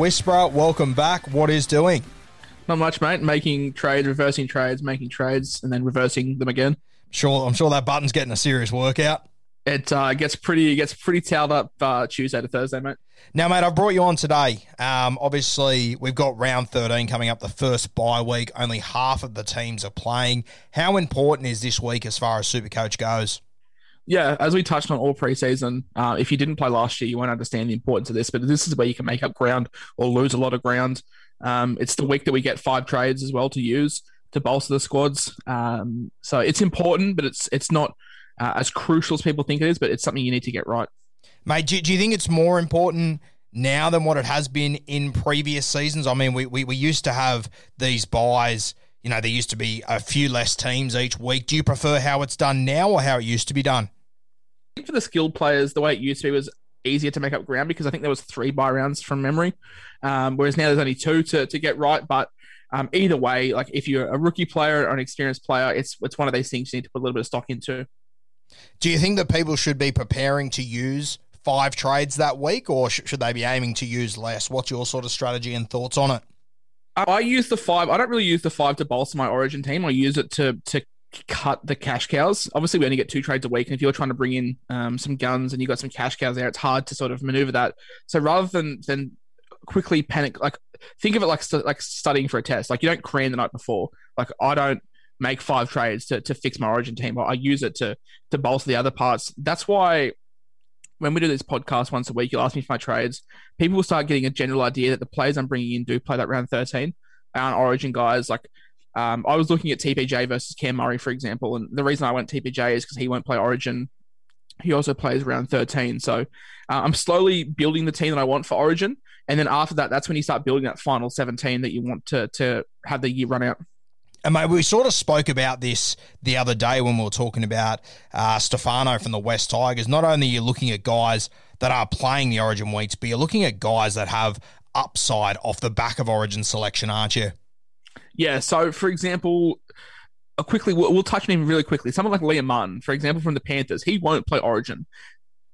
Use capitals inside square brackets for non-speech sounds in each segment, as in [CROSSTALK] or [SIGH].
Whisperer, welcome back. What is doing? Not much, mate. Making trades, reversing trades, making trades, and then reversing them again. Sure, I'm sure that button's getting a serious workout. It uh, gets pretty it gets pretty towed up uh, Tuesday to Thursday, mate. Now, mate, I've brought you on today. Um, obviously, we've got round 13 coming up, the first bye week. Only half of the teams are playing. How important is this week as far as Supercoach goes? Yeah, as we touched on all preseason, uh, if you didn't play last year, you won't understand the importance of this. But this is where you can make up ground or lose a lot of ground. Um, it's the week that we get five trades as well to use to bolster the squads. Um, so it's important, but it's it's not uh, as crucial as people think it is. But it's something you need to get right. Mate, do, do you think it's more important now than what it has been in previous seasons? I mean, we, we, we used to have these buys, you know, there used to be a few less teams each week. Do you prefer how it's done now or how it used to be done? Think for the skilled players, the way it used to be was easier to make up ground because I think there was three buy rounds from memory, um, whereas now there's only two to, to get right. But um, either way, like if you're a rookie player or an experienced player, it's it's one of those things you need to put a little bit of stock into. Do you think that people should be preparing to use five trades that week, or sh- should they be aiming to use less? What's your sort of strategy and thoughts on it? I use the five. I don't really use the five to bolster my origin team. I use it to to cut the cash cows. Obviously, we only get two trades a week, and if you're trying to bring in um, some guns and you got some cash cows there, it's hard to sort of maneuver that. So rather than than quickly panic, like think of it like stu- like studying for a test. Like you don't cram the night before. Like I don't make five trades to, to fix my origin team. I use it to to bolster the other parts. That's why when we do this podcast once a week, you'll ask me for my trades. People will start getting a general idea that the players I'm bringing in do play that round 13. Our origin guys, like um, I was looking at TPJ versus Cam Murray, for example, and the reason I went TPJ is because he won't play Origin. He also plays round 13. So uh, I'm slowly building the team that I want for Origin. And then after that, that's when you start building that final 17 that you want to, to have the year run out. And mate, we sort of spoke about this the other day when we were talking about uh, Stefano from the West Tigers. Not only are you looking at guys that are playing the Origin weeks, but you're looking at guys that have upside off the back of Origin selection, aren't you? Yeah. So, for example, quickly, we'll, we'll touch on him really quickly. Someone like Liam Martin, for example, from the Panthers, he won't play Origin.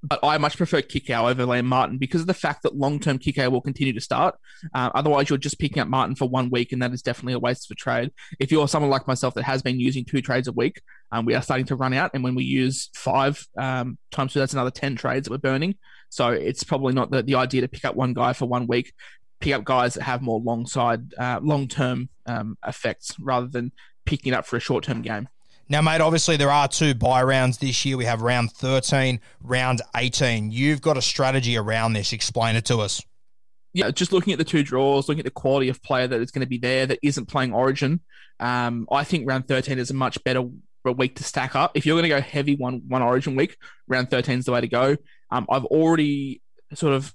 But I much prefer Kikau over Liam Martin because of the fact that long term Kikau will continue to start. Uh, otherwise, you're just picking up Martin for one week, and that is definitely a waste of a trade. If you're someone like myself that has been using two trades a week, um, we are starting to run out. And when we use five um, times two, that's another 10 trades that we're burning. So it's probably not the, the idea to pick up one guy for one week, pick up guys that have more long side, uh, long term um, effects rather than picking it up for a short term game. Now, mate, obviously there are two buy rounds this year. We have round 13, round 18. You've got a strategy around this. Explain it to us. Yeah, just looking at the two draws, looking at the quality of player that is going to be there that isn't playing Origin, um, I think round 13 is a much better week to stack up. If you're going to go heavy one one Origin week, round 13 is the way to go. Um, I've already sort of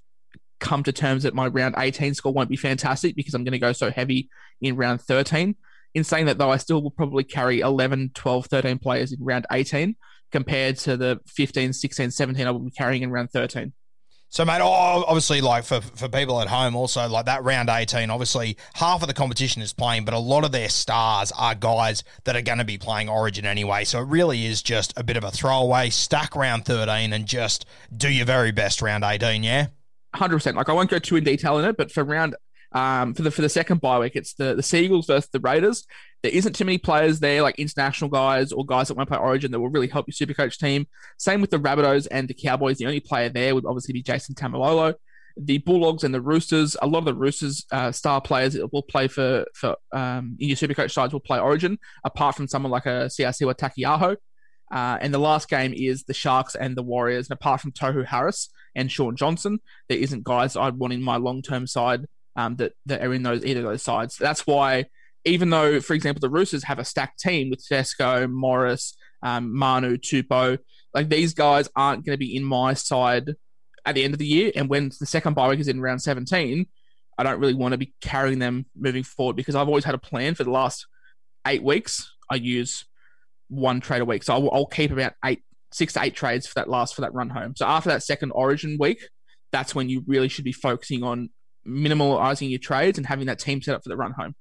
come to terms that my round 18 score won't be fantastic because I'm going to go so heavy in round 13. In saying that, though, I still will probably carry 11, 12, 13 players in round 18 compared to the 15, 16, 17 I will be carrying in round 13. So, mate, obviously, like for, for people at home, also like that round 18, obviously half of the competition is playing, but a lot of their stars are guys that are going to be playing Origin anyway. So it really is just a bit of a throwaway, stack round 13 and just do your very best round 18, yeah? 100%. Like, I won't go too in detail in it, but for round um, for the for the second bye week, it's the the Seagulls versus the Raiders. There isn't too many players there, like international guys or guys that want to play Origin that will really help your Supercoach team. Same with the Rabbitohs and the Cowboys. The only player there would obviously be Jason Taumalolo. The Bulldogs and the Roosters, a lot of the Roosters uh, star players will play for for um, in your Supercoach sides will play Origin, apart from someone like a Siosiua Taukei'aho. Uh, and the last game is the Sharks and the Warriors. And apart from Tohu Harris and Shaun Johnson, there isn't guys I'd want in my long term side um, that that are in those either of those sides. That's why, even though, for example, the Roosters have a stacked team with Tedesco, Morris, um, Manu, Tupou, like these guys aren't going to be in my side at the end of the year. And when the second bye week is in round 17, I don't really want to be carrying them moving forward because I've always had a plan for the last eight weeks. I use one trade a week, so I'll, I'll keep about eight, six to eight trades for that last for that run home. So after that second Origin week, that's when you really should be focusing on minimalising your trades and having that team set up for the run home.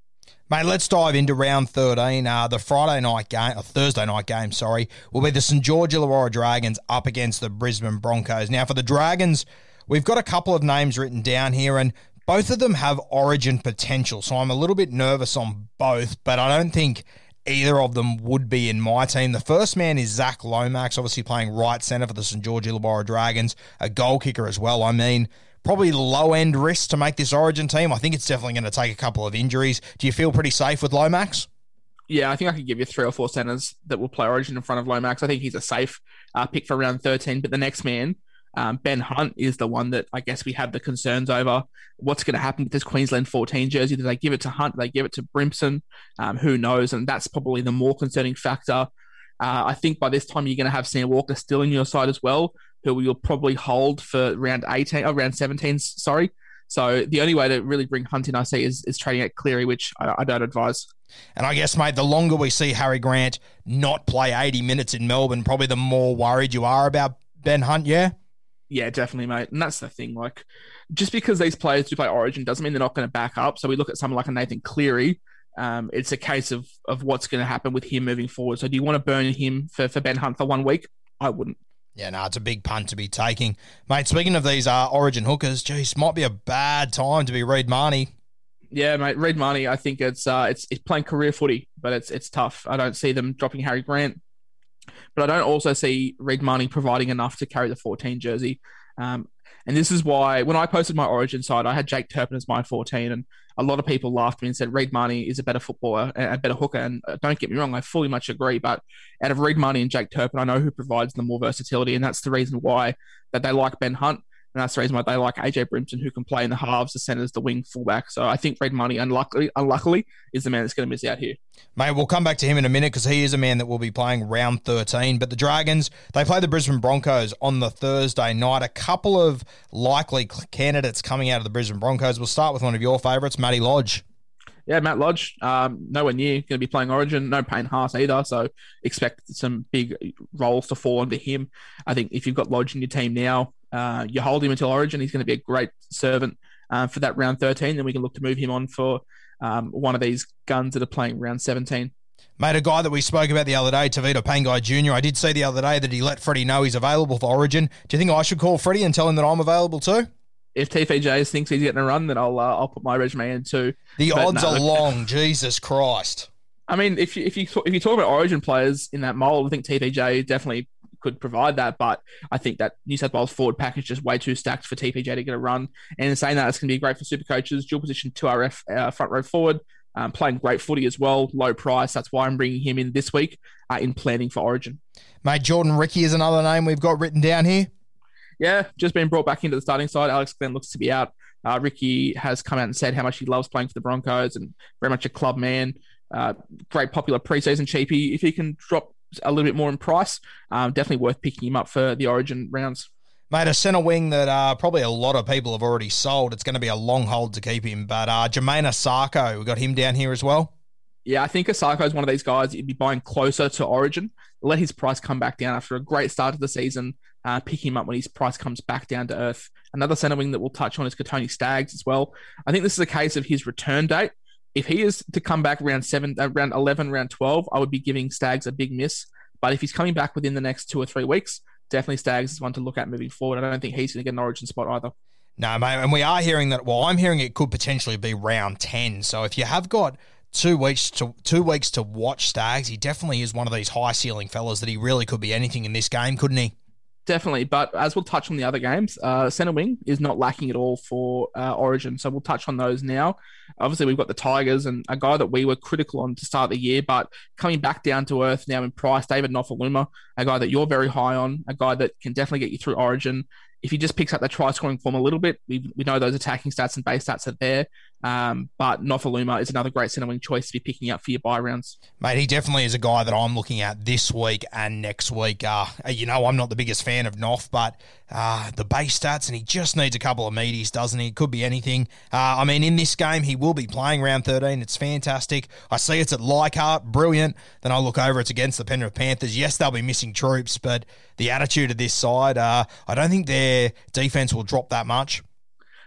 Mate, let's dive into round 13. Uh, the Friday night game, or Thursday night game, sorry, will be the St. George Illawarra Dragons up against the Brisbane Broncos. Now, for the Dragons, we've got a couple of names written down here, and both of them have origin potential. So I'm a little bit nervous on both, but I don't think either of them would be in my team. The first man is Zach Lomax, obviously playing right centre for the St. George Illawarra Dragons, a goal kicker as well. I mean, probably low end risk to make this Origin team. I think it's definitely going to take a couple of injuries. Do you feel pretty safe with Lomax? Yeah, I think I could give you three or four centers that will play Origin in front of Lomax. I think he's a safe uh, pick for round 13. But the next man, um, Ben Hunt, is the one that I guess we have the concerns over. What's going to happen with this Queensland 14 jersey? Do they give it to Hunt? Do they give it to Brimson? Um, who knows? And that's probably the more concerning factor. Uh, I think by this time you're going to have Sam Walker still in your side as well who you'll probably hold for round 18 or uh, round 17, sorry. So the only way to really bring Hunt in, I see, is, is trading at Cleary, which I, I don't advise. And I guess, mate, the longer we see Harry Grant not play 80 minutes in Melbourne, probably the more worried you are about Ben Hunt, yeah? Yeah, definitely, mate. And that's the thing. Like, just because these players do play Origin doesn't mean they're not going to back up. So we look at someone like a Nathan Cleary. Um, it's a case of of what's going to happen with him moving forward. So do you want to burn him for, for Ben Hunt for one week? I wouldn't. Yeah, no, it's a big punt to be taking. Mate, speaking of these uh, origin hookers, geez, might be a bad time to be Reed Mahoney. Yeah, mate, Reed Mahoney, I think it's uh it's it's playing career footy, but it's it's tough. I don't see them dropping Harry Grant. But I don't also see Reed Mahoney providing enough to carry the 14 jersey. Um, and this is why when I posted my origin side, I had Jake Turpin as my 14, and a lot of people laughed at me and said Reed Mahoney is a better footballer, and a better hooker. And uh, don't get me wrong, I fully much agree. But out of Reed Mahoney and Jake Turpin, I know who provides the more versatility, and that's the reason why that they like Ben Hunt and that's the reason why they like AJ Brimson, who can play in the halves, the centers, the wing, fullback. So I think Reed Mahoney, unluckily, unluckily, is the man that's going to miss out here. Mate, we'll come back to him in a minute because he is a man that will be playing round 13. But the Dragons, they play the Brisbane Broncos on the Thursday night. A couple of likely candidates coming out of the Brisbane Broncos. We'll start with one of your favourites, Matty Lodge. Yeah, Matt Lodge, um, nowhere near going to be playing Origin. No Payne Haas either, so expect some big roles to fall onto him. I think if you've got Lodge in your team now, uh, you hold him until Origin. He's going to be a great servant uh, for that round 13. Then we can look to move him on for um, one of these guns that are playing round 17. Mate, a guy that we spoke about the other day, Tevita Pangai Jr., I did see the other day that he let Freddie know he's available for Origin. Do you think I should call Freddie and tell him that I'm available too? If TPJ thinks he's getting a run, then I'll uh, I'll put my resume in too. The but odds no, are long. Jesus Christ. I mean, if you if you if you talk about Origin players in that mold, I think TPJ definitely could provide that. But I think that New South Wales forward package is just way too stacked for TPJ to get a run. And in saying that, it's going to be great for super coaches, dual position 2RF uh, front row forward. Um, playing great footy as well, low price. That's why I'm bringing him in this week uh, in planning for Origin. Mate, Jordan Riki is another name we've got written down here. Yeah, just been brought back into the starting side. Alex Glenn looks to be out. Uh, Riki has come out and said how much he loves playing for the Broncos and very much a club man. Uh, great popular preseason cheapie. If he can drop a little bit more in price. Um, definitely worth picking him up for the Origin rounds. Mate, a centre wing that uh, probably a lot of people have already sold. It's going to be a long hold to keep him. But uh, Jamayne Isaako, we got him down here as well. Yeah, I think Isaako is one of these guys you'd be buying closer to Origin. Let his price come back down after a great start of the season. Uh, pick him up when his price comes back down to earth. Another centre wing that we'll touch on is Kotoni Staggs as well. I think this is a case of his return date. If he is to come back around seven, uh, round eleven, round twelve, I would be giving Staggs a big miss. But if he's coming back within the next two or three weeks, definitely Staggs is one to look at moving forward. I don't think he's going to get an Origin spot either. No, mate, and we are hearing that. Well, I'm hearing it could potentially be round ten. So if you have got two weeks to two weeks to watch Staggs. he definitely is one of these high ceiling fellas that he really could be anything in this game, couldn't he? Definitely, but as we'll touch on the other games, uh, centre wing is not lacking at all for uh, Origin, so we'll touch on those now. Obviously, we've got the Tigers and a guy that we were critical on to start the year, but coming back down to earth now in price, David Nofoaluma, a guy that you're very high on, a guy that can definitely get you through Origin if he just picks up the try scoring form a little bit, we, we know those attacking stats and base stats are there. Um, but Nofoaluma is another great centre wing choice to be picking up for your buy rounds. Mate, he definitely is a guy that I'm looking at this week and next week. Uh, you know, I'm not the biggest fan of Noff, but uh, the base stats, and he just needs a couple of meaties, doesn't he? It could be anything. Uh, I mean, in this game, he will be playing round 13. It's fantastic. I see it's at Leichhardt, brilliant. Then I look over, it's against the Penrith Panthers. Yes, they'll be missing troops, but the attitude of this side, uh, I don't think their defense will drop that much.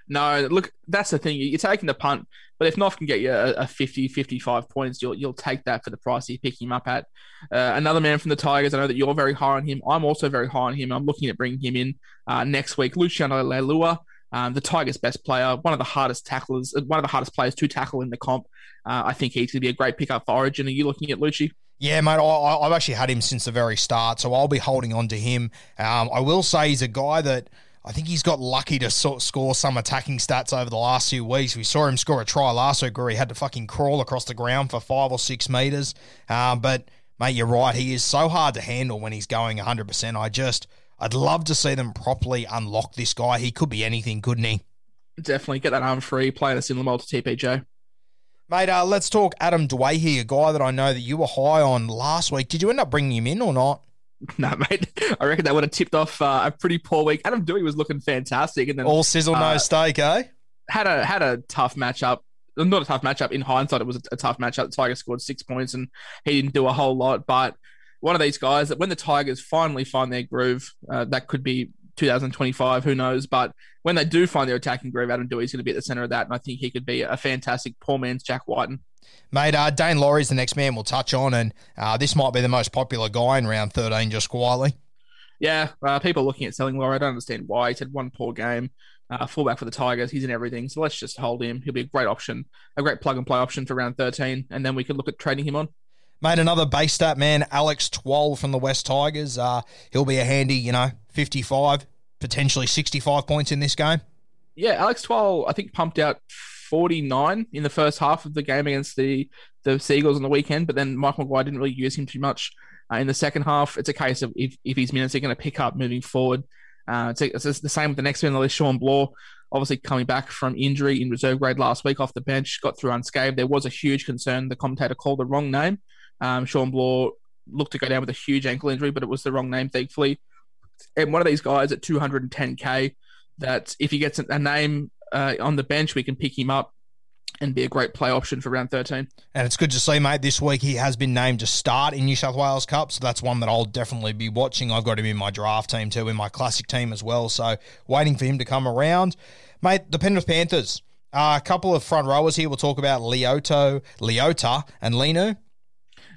No, look, that's the thing. You're taking the punt, but if Noff can get you a, a 50, 55 points, you'll you'll take that for the price you pick him up at. Uh, another man from the Tigers, I know that you're very high on him. I'm also very high on him. I'm looking at bringing him in uh, next week. Luciano Leilua, um, the Tigers' best player, one of the hardest tacklers, uh, one of the hardest players to tackle in the comp. Uh, I think he's going to be a great pickup for Origin. Are you looking at Lucci? Yeah, mate, I, have actually had him since the very start, so I'll be holding on to him. Um, I will say he's a guy that I think he's got lucky to sort score some attacking stats over the last few weeks. We saw him score a try last week where he had to fucking crawl across the ground for five or six metres. Um, but, mate, you're right. He is so hard to handle when he's going 100%. I just, I'd love to see them properly unlock this guy. He could be anything, couldn't he? Definitely get that arm free, playing a similar mold to TPJ. Mate, uh, let's talk Adam Doueihi, a guy that I know that you were high on last week. Did you end up bringing him in or not? No, [LAUGHS] nah, mate. I reckon that would have tipped off uh, a pretty poor week. Adam Doueihi was looking fantastic, and then all sizzle no uh, steak, eh? Had a had a tough matchup. Not a tough matchup. In hindsight, it was a, a tough matchup. The Tigers scored six points, and he didn't do a whole lot. But one of these guys that when the Tigers finally find their groove, uh, that could be 2025, who knows? But when they do find their attacking groove, Adam Doueihi's going to be at the center of that, and I think he could be a fantastic poor man's Jack Wighton. Mate, uh, Daine Laurie's the next man we'll touch on, and uh, this might be the most popular guy in round 13, just quietly. Yeah, uh, people are looking at selling Laurie. I don't understand why. He's had one poor game. Uh, fullback for the Tigers. He's in everything. So let's just hold him. He'll be a great option, a great plug and play option for round 13, and then we can look at trading him on. Mate, another base stat man, Alex Twal from the West Tigers. Uh, he'll be a handy, you know, 55, potentially 65 points in this game. Yeah, Alex Twal, I think, pumped out 49 in the first half of the game against the, the Seagulls on the weekend, but then Michael Maguire didn't really use him too much uh, in the second half. It's a case of if, if his minutes are going to pick up moving forward. Uh, it's, it's, the same with the next man on the list, Shawn Blore, obviously coming back from injury in reserve grade last week off the bench, got through unscathed. There was a huge concern. The commentator called the wrong name. Um, Shawn Blore looked to go down with a huge ankle injury, but it was the wrong name, thankfully. And one of these guys at 210k, that if he gets a name uh, on the bench, we can pick him up and be a great play option for round 13. And it's good to see, mate, this week he has been named to start in New South Wales Cup, so that's one that I'll definitely be watching. I've got him in my draft team too, in my classic team as well, so waiting for him to come around. Mate, the Penrith Panthers, uh, a couple of front rowers here. We'll talk about Leoto, Leota, and Leniu.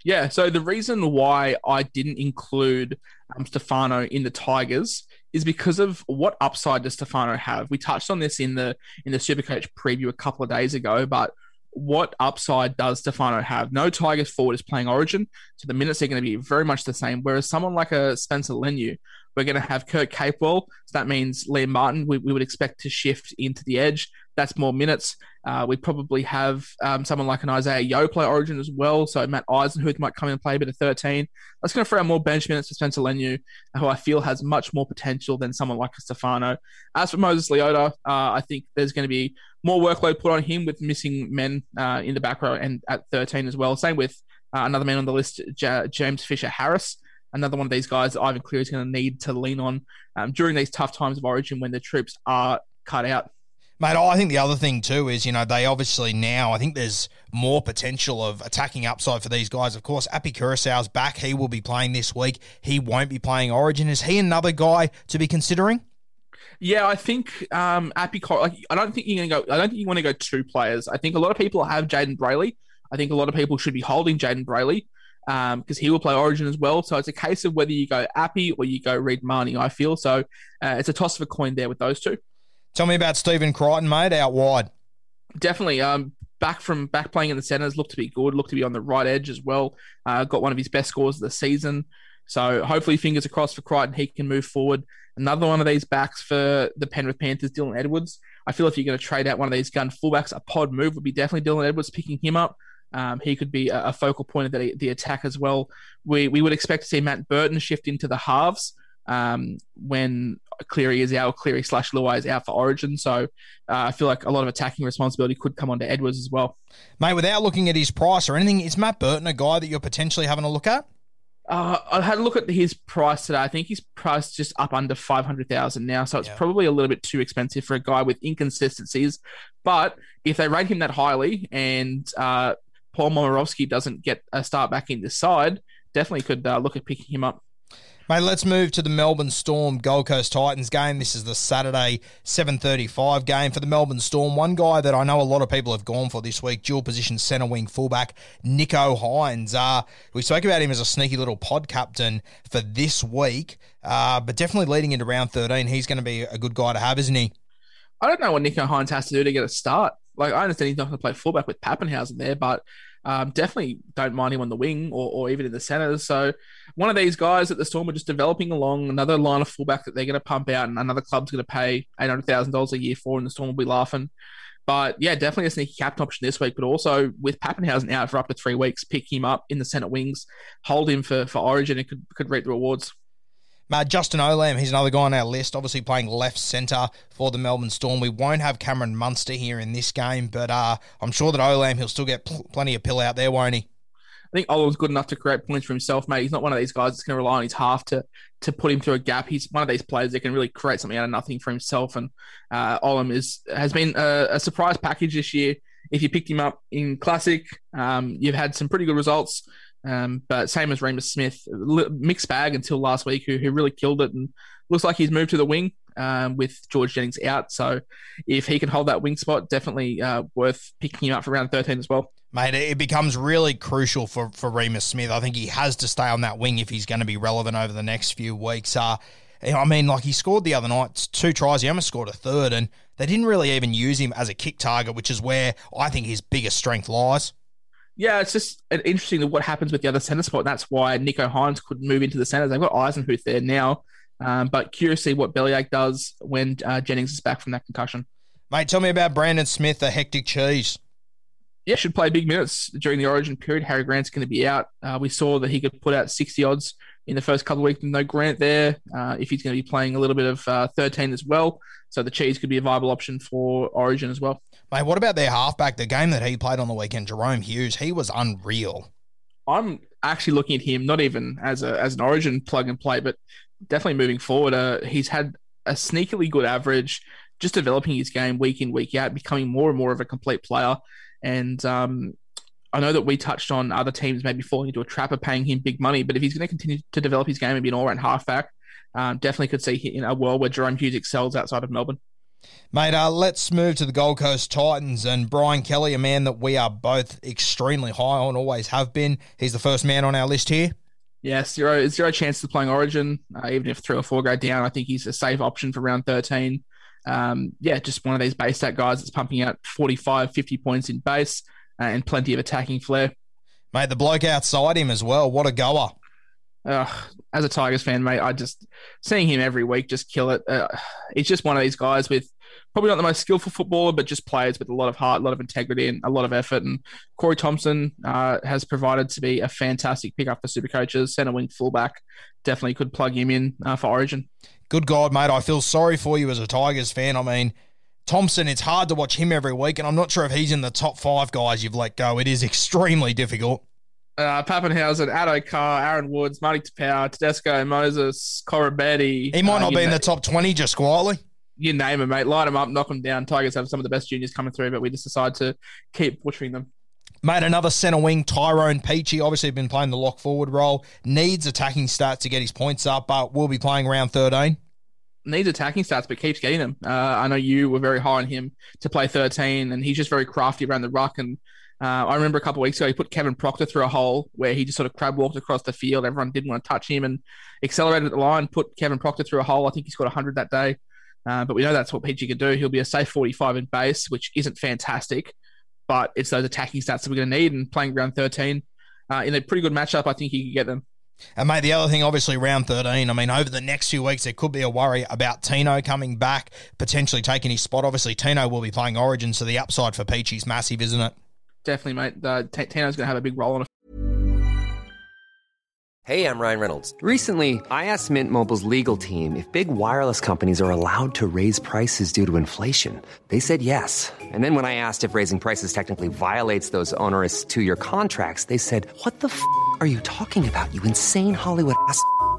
Yeah, so the reason why I didn't include um, Stefano in the Tigers is because of what upside does Stefano have? We touched on this in the in the Supercoach preview a couple of days ago, but what upside does Stefano have? No Tigers forward is playing Origin, so the minutes are going to be very much the same. Whereas someone like a Spencer Leniu, we're going to have Kurt Capewell, so that means Liam Martin. We, we would expect to shift into the edge. That's more minutes. Uh, we probably have um, someone like an Isaah Yeo play Origin as well. So Matt Eisenhuth might come in and play a bit of 13. That's going to throw out more bench minutes for Spencer Leniu, who I feel has much more potential than someone like Stefano. As for Moses Leota, uh, I think there's going to be more workload put on him with missing men uh, in the back row and at 13 as well. Same with uh, another man on the list, J- James Fisher Harris another one of these guys that Ivan Cleary is going to need to lean on um, during these tough times of origin when the troops are cut out. Mate, I think the other thing too is, you know, they obviously now, I think there's more potential of attacking upside for these guys. Of course, Api Koroisau's back. He will be playing this week. He won't be playing Origin. Is he another guy to be considering? Yeah, I think um, Api. Like, I don't think you're gonna go. I don't think you want to go two players. I think a lot of people have Jayden Brailey. I think a lot of people should be holding Jayden Brailey because um, he will play Origin as well. So it's a case of whether you go Api or you go Reed Mahoney, I feel so. Uh, it's a toss of a coin there with those two. Tell me about Stephen Crichton, mate, out wide. Definitely. Um, back from back playing in the centres, looked to be good, looked to be on the right edge as well. Uh, got one of his best scores of the season. So hopefully, fingers across for Crichton, he can move forward. Another one of these backs for the Penrith Panthers, Dylan Edwards. I feel if you're going to trade out one of these gun fullbacks, a pod move would be definitely Dylan Edwards picking him up. Um, he could be a, a, focal point of the, the attack as well. We we would expect to see Matt Burton shift into the halves um, when Cleary is out, Cleary slash Luai is out for Origin. So uh, I feel like a lot of attacking responsibility could come onto Edwards as well. Mate, without looking at his price or anything, is Matt Burton a guy that you're potentially having a look at? Uh, I had a look at his price today. I think he's priced just up under five hundred thousand now, so it's yeah. probably a little bit too expensive for a guy with inconsistencies. But if they rate him that highly, and uh, Paul Momirovski doesn't get a start back in the side, definitely could uh, look at picking him up. Mate, let's move to the Melbourne Storm Gold Coast Titans game. This is the Saturday 7:35 game for the Melbourne Storm. One guy that I know a lot of people have gone for this week, dual position centre wing fullback Nicho Hynes. Uh, we spoke about him as a sneaky little pod captain for this week, uh, but definitely leading into round 13, he's going to be a good guy to have, isn't he? I don't know what Nicho Hynes has to do to get a start. Like I understand he's not going to play fullback with Papenhuyzen there, but um, definitely don't mind him on the wing or, or even in the centres. So one of these guys at the Storm are just developing along another line of fullback that they're going to pump out, and another club's going to pay eight hundred thousand dollars a year for, and the Storm will be laughing. But yeah, definitely a sneaky captain option this week. But also with Papenhuyzen out for up to three weeks, pick him up in the centre wings, hold him for for Origin, and could could reap the rewards. Uh, Justin Olam, he's another guy on our list, obviously playing left centre for the Melbourne Storm. We won't have Cameron Munster here in this game, but uh, I'm sure that Olam, he'll still get pl- plenty of pill out there, won't he? I think Olam's good enough to create points for himself, mate. He's not one of these guys that's going to rely on his half to to put him through a gap. He's one of these players that can really create something out of nothing for himself. And uh, Olam is has been a, a, surprise package this year. If you picked him up in Classic, um, you've had some pretty good results. Um, but same as Reimis Smith, mixed bag until last week, who, who really killed it and looks like he's moved to the wing um, with George Jennings out. So if he can hold that wing spot, definitely uh, worth picking him up for round 13 as well. Mate, it becomes really crucial for, for Reimis Smith. I think he has to stay on that wing if he's going to be relevant over the next few weeks. Uh, I mean, like he scored the other night, two tries. He almost scored a third, and they didn't really even use him as a kick target, which is where I think his biggest strength lies yeah, it's just interesting what happens with the other centre spot. That's why Nicho Hynes could move into the centres. They've got Eisenhuth there now. Um, but curious to see what Bellyache does when uh, Jennings is back from that concussion. Mate, tell me about Brandon Smith, the hectic cheese. Yeah, should play big minutes during the origin period. Harry Grant's going to be out. Uh, we saw that he could put out 60 odds in the first couple of weeks. With no Grant there. Uh, if he's going to be playing a little bit of uh, 13 as well. So the cheese could be a viable option for Origin as well. Mate, what about their halfback? The game that he played on the weekend, Jahrome Hughes, he was unreal. I'm actually looking at him not even as a as an Origin plug and play, but definitely moving forward. Uh, he's had a sneakily good average, just developing his game week in week out, becoming more and more of a complete player. And um, I know that we touched on other teams maybe falling into a trap of paying him big money, but if he's going to continue to develop his game and be an all-round halfback, um, definitely could see in a world where Jahrome Hughes excels outside of Melbourne. Mate, uh, let's move to the Gold Coast Titans and Brian Kelly, a man that we are both extremely high on, always have been. He's the first man on our list here. Yeah, zero zero chance of playing Origin, uh, even if three or four go down. I think he's a safe option for round 13. Um, yeah, just one of these base stat guys that's pumping out 45, 50 points in base uh, and plenty of attacking flair. Mate, the bloke outside him as well. What a goer. Uh, as a Tigers fan, mate, I just seeing him every week just kill it. Uh, he's just one of these guys with probably not the most skillful footballer, but just players with a lot of heart, a lot of integrity, and a lot of effort. And Corey Thompson uh, has provided to be a fantastic pickup for super coaches, centre wing fullback. Definitely could plug him in uh, for Origin. Good God, mate. I feel sorry for you as a Tigers fan. I mean, Thompson, it's hard to watch him every week, and I'm not sure if he's in the top five guys you've let go. It is extremely difficult. Uh, Papenhuyzen, Addo Carr, Aaron Woods, Marty Taupau, Tedesco, Moses, Koroibete. He might uh, not be in the top 20 just quietly. you name them, mate. Light them up, knock them down. Tigers have some of the best juniors coming through, but we just decide to keep butchering them. Mate, another centre wing, Tyrone Peachey. obviously been playing the lock forward role, needs attacking stats to get his points up, but will be playing round 13 needs attacking stats, but keeps getting them. Uh, I know you were very high on him to play 13, and he's just very crafty around the ruck. And uh, I remember a couple of weeks ago, he put Kevin Proctor through a hole where he just sort of crab walked across the field. Everyone didn't want to touch him and accelerated the line, put Kevin Proctor through a hole. I think he scored 100 that day. Uh, but we know that's what Peachey can do. He'll be a safe 45 in base, which isn't fantastic, but it's those attacking stats that we're going to need. And playing round 13 uh, in a pretty good matchup, I think he can get them. And mate, the other thing, obviously, round thirteen. I mean, over the next few weeks, there could be a worry about Tino coming back, potentially taking his spot. Obviously, Tino will be playing Origin, so the upside for Peachey's massive, isn't it? Definitely, mate. Uh, Tino's going to have a big role in it. Hey, I'm Ryan Reynolds. Recently, I asked Mint Mobile's legal team if big wireless companies are allowed to raise prices due to inflation. They said yes. And then when I asked if raising prices technically violates those onerous two-year contracts, they said, "What the." F- are you talking about, you insane Hollywood ass?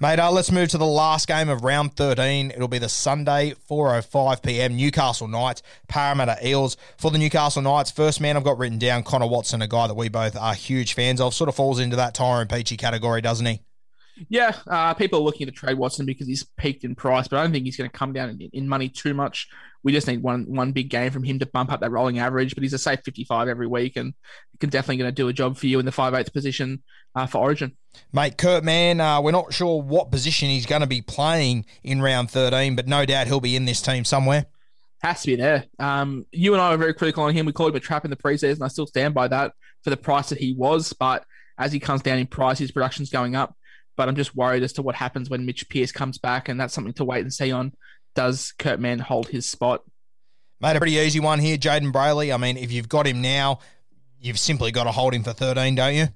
Mate, uh, let's move to the last game of round 13. It'll be the Sunday, 4.05 p.m. Newcastle Knights, Parramatta Eels. For the Newcastle Knights, first man I've got written down, Connor Watson, a guy that we both are huge fans of. Sort of falls into that Tyrone Peachey category, doesn't he? Yeah, uh, people are looking to trade Watson because he's peaked in price, but I don't think he's going to come down in, in, money too much. We just need one one big game from him to bump up that rolling average, but he's a safe 55 every week and can definitely going to do a job for you in the 5'8 position uh, for Origin. Mate, Kurt Mann, uh, we're not sure what position he's going to be playing in round 13, but no doubt he'll be in this team somewhere. Has to be there. Um, you and I were very critical on him. We called him a trap in the preseason. I still stand by that for the price that he was, but as he comes down in price, his production's going up. But I'm just worried as to what happens when Mitch Pearce comes back, and that's something to wait and see on. Does Kurt Mann hold his spot? Made a pretty easy one here, Jayden Brailey. I mean, if you've got him now, you've simply got to hold him for 13, don't you?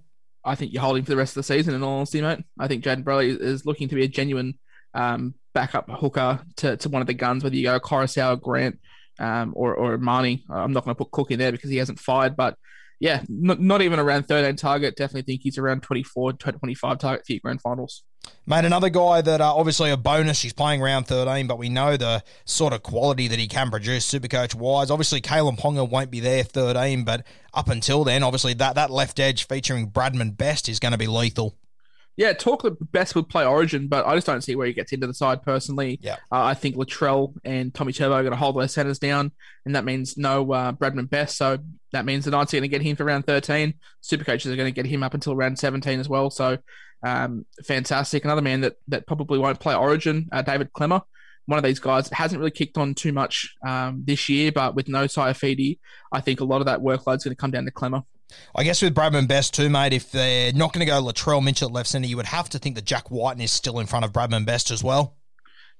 I think you hold him for the rest of the season, in all honesty, mate. I think Jayden Brailey is looking to be a genuine um, backup hooker to, to one of the guns, whether you go Koroisau, Grant, um, or, or Mahoney. I'm not going to put Cook in there because he hasn't fired, but yeah, not, not even around 13 target. Definitely think he's around 24, 25 target for your grand finals. Mate, another guy that uh, obviously a bonus. He's playing round 13, but we know the sort of quality that he can produce Supercoach wise. Obviously, Kalyn Ponga won't be there 13, but up until then, obviously that, that left edge featuring Bradman Best is going to be lethal. Yeah, talk the best would play Origin, but I just don't see where he gets into the side personally. Yeah, uh, I think Latrell and Tommy Turbo are going to hold their centers down, and that means no uh, Bradman Best. So that means the Knights are going to get him for round 13. Super coaches are going to get him up until round 17 as well. So um, fantastic. Another man that that probably won't play Origin, uh, David Klemmer. One of these guys hasn't really kicked on too much um, this year, but with no Saifiti, I think a lot of that workload is going to come down to Klemmer. I guess with Bradman Best too, mate, if they're not going to go Latrell Mitchell at left centre, you would have to think that Jack Wighton is still in front of Bradman Best as well.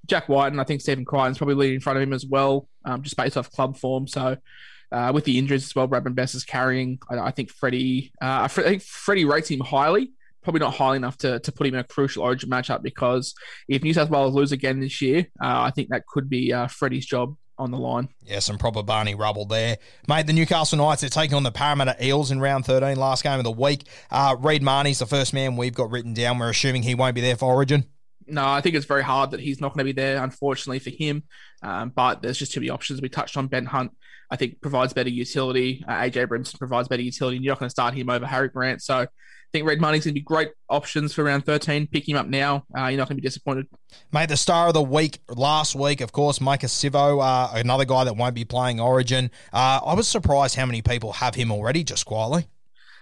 Jack Wighton, I think Stephen Crichton's probably leading in front of him as well, um, just based off club form. So uh, with the injuries as well, Bradman Best is carrying. I, I think Freddie, uh, I think Freddie rates him highly, probably not highly enough to, to put him in a crucial Origin matchup because if New South Wales lose again this year, uh, I think that could be uh, Freddie's job on the line. Yeah, some proper Barney rubble there. Mate, the Newcastle Knights, they're taking on the Parramatta Eels in round 13, last game of the week. Uh, Reed Mahoney's the first man we've got written down. We're assuming he won't be there for Origin. No, I think it's very hard that he's not going to be there, unfortunately, for him. Um, but there's just too many options. We touched on Ben Hunt, I think, provides better utility. Uh, AJ Brimson provides better utility. You're not going to start him over Harry Grant. So I think Reed Mahoney's going to be great options for round 13. Pick him up now. Uh, you're not going to be disappointed. Mate, the star of the week last week, of course, Maika Sivo, uh, another guy that won't be playing Origin. Uh, I was surprised how many people have him already, just quietly.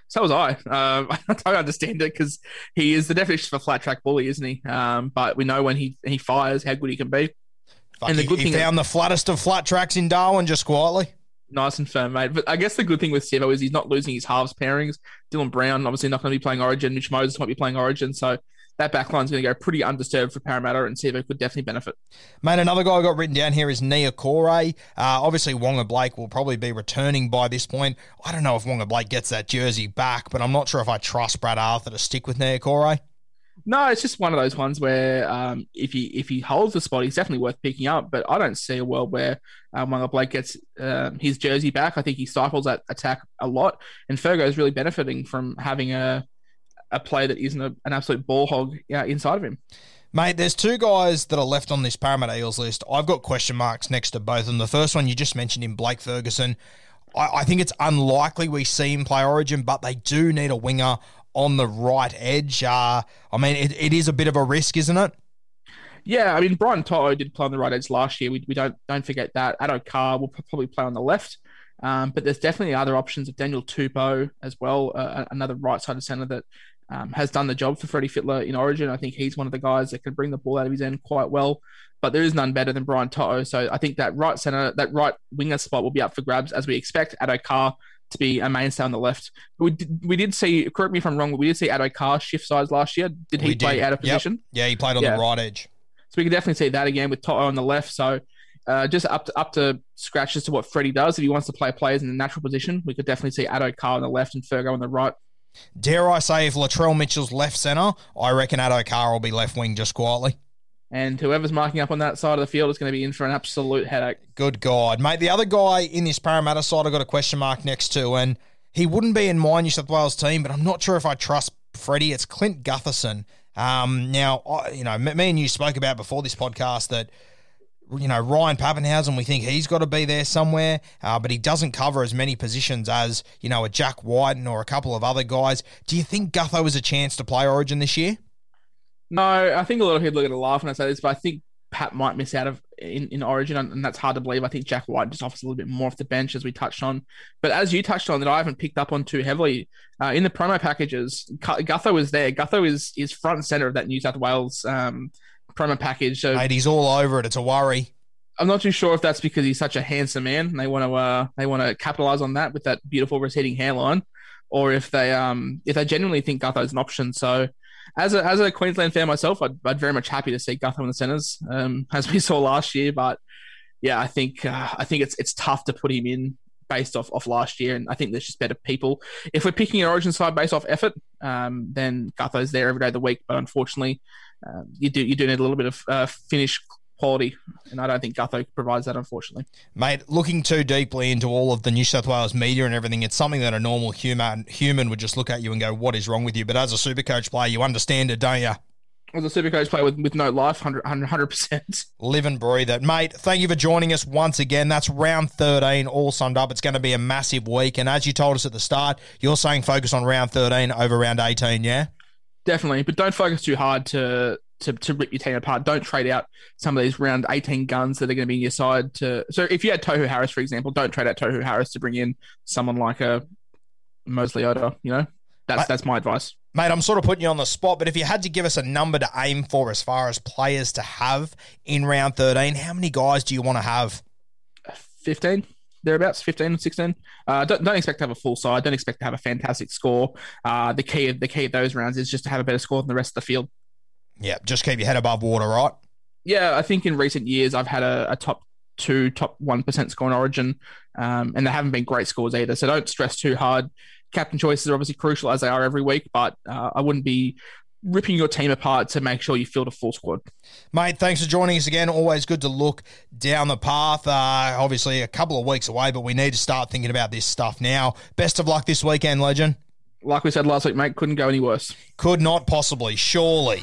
So was I. Um, [LAUGHS] I don't understand it because he is the definition of a flat track bully, isn't he? Um, but we know when he, he fires how good he can be. Fuck, and the good he, thing he found is, the flattest of flat tracks in Darwin just quietly nice and firm, mate. But I guess the good thing with Sivo is he's not losing his halves pairings. Dylan Brown obviously not going to be playing Origin. Mitch Moses might be playing Origin, so that backline's going to go pretty undisturbed for Parramatta, and Sivo could definitely benefit. Mate, another guy I got written down here is Niukore. Uh, obviously, Waqa Blake will probably be returning by this point. I don't know if Waqa Blake gets that jersey back, but I'm not sure if I trust Brad Arthur to stick with Nia Niukore. No, it's just one of those ones where um, if he if he holds the spot, he's definitely worth picking up. But I don't see a world where um, Waqa Blake gets um, his jersey back. I think he stifles that attack a lot, and Fergo is really benefiting from having a a play that isn't a, an absolute ball hog uh, inside of him. Mate, there's two guys that are left on this Parramatta Eels list. I've got question marks next to both of them. The first one you just mentioned in Blake Ferguson. I think it's unlikely we see him play Origin, but they do need a winger on the right edge. Uh, I mean, it, it is a bit of a risk, isn't it? Yeah, I mean, Brian To'o did play on the right edge last year. We, we don't don't forget that. Addo Carr will probably play on the left. Um, but there's definitely other options of Daniel Tupou as well, uh, another right sided centre that um, has done the job for Freddie Fittler in Origin. I think he's one of the guys that can bring the ball out of his end quite well. But there is none better than Brian To'o. So I think that right centre, that right winger spot will be up for grabs as we expect Addo Carr to be a mainstay on the left. We did, we did see, correct me if I'm wrong, but we did see Addo Carr shift sides last year. Did he We play did. out of Yep. position? Yeah, he played on Yeah. the right edge. So we can definitely see that again with Toto on the left. So uh, just up to up to scratch as to what Freddie does. If he wants to play players in a natural position, we could definitely see Addo Carr on the left and Fergo on the right. Dare I say, if Latrell Mitchell's left centre, I reckon Addo Carr will be left wing just quietly. And whoever's marking up on that side of the field is going to be in for an absolute headache. Good God. Mate, the other guy in this Parramatta side I've got a question mark next to, and he wouldn't be in my New South Wales team, but I'm not sure if I trust Freddie. It's Clint Gutherson. Um, now, I, you know, me and you spoke about before this podcast that, you know, Ryan Papenhuyzen, we think he's got to be there somewhere, uh, but he doesn't cover as many positions as, you know, a Jack Wighton or a couple of other guys. Do you think Gutho has a chance to play Origin this year? No, I think a lot of people are going to laugh when I say this, but I think Pat might miss out of in, in Origin, and that's hard to believe. I think Jack White just offers a little bit more off the bench, as we touched on. But as you touched on, that I haven't picked up on too heavily uh, in the promo packages. Gutho is there. Gutho is is front and center of that New South Wales um, promo package. So Mate, he's all over it. It's a worry. I'm not too sure if that's because he's such a handsome man and they want to uh, they want to capitalize on that with that beautiful receding hairline, or if they um if they genuinely think Gutho's an option. So as a as a Queensland fan myself, I'd, I'd very much happy to see Gutho in the centres, um, [LAUGHS] as we saw last year. But yeah, I think uh, I think it's it's tough to put him in based off off last year, and I think there's just better people. If we're picking an Origin side based off effort, um, then Gutho's there every day of the week. But unfortunately, um, you do you do need a little bit of uh, finish quality, and I don't think Gutho provides that. Unfortunately. Mate, looking too deeply into all of the New South Wales media and everything, it's something that a normal human human would just look at you and go, "What is wrong with you?" But as a super coach player, you understand it, don't you? As a super coach player with, with no life, 100 percent. Live and breathe it, mate. Thank you for joining us once again. That's round thirteen, all summed up. It's going to be a massive week, and as you told us at the start, you're saying focus on round thirteen over round eighteen, yeah? Definitely, but don't focus too hard to to, to rip your team apart. Don't trade out some of these round 18 guns that are going to be in your side. To so if you had Tohu Harris, for example, don't trade out Tohu Harris to bring in someone like a Moses Leota. You know, that's Mate- that's my advice. Mate, I'm sort of putting you on the spot, but if you had to give us a number to aim for as far as players to have in round 13, how many guys do you want to have? 15 thereabouts 15 16 uh, don't, don't expect to have a full side don't expect to have a fantastic score uh, the key of the key of those rounds is just to have a better score than the rest of the field Yeah, just keep your head above water, right? yeah i think in recent years i've had a, a top two top 1% score in origin um, and they haven't been great scores either so don't stress too hard captain choices are obviously crucial as they are every week but uh, i wouldn't be ripping your team apart to make sure you field a full squad Mate, thanks for joining us again. Always good to look down the path. Uh, obviously, a couple of weeks away, but we need to start thinking about this stuff now. Best of luck this weekend, legend. like we said last week mate couldn't go any worse Could not possibly, surely.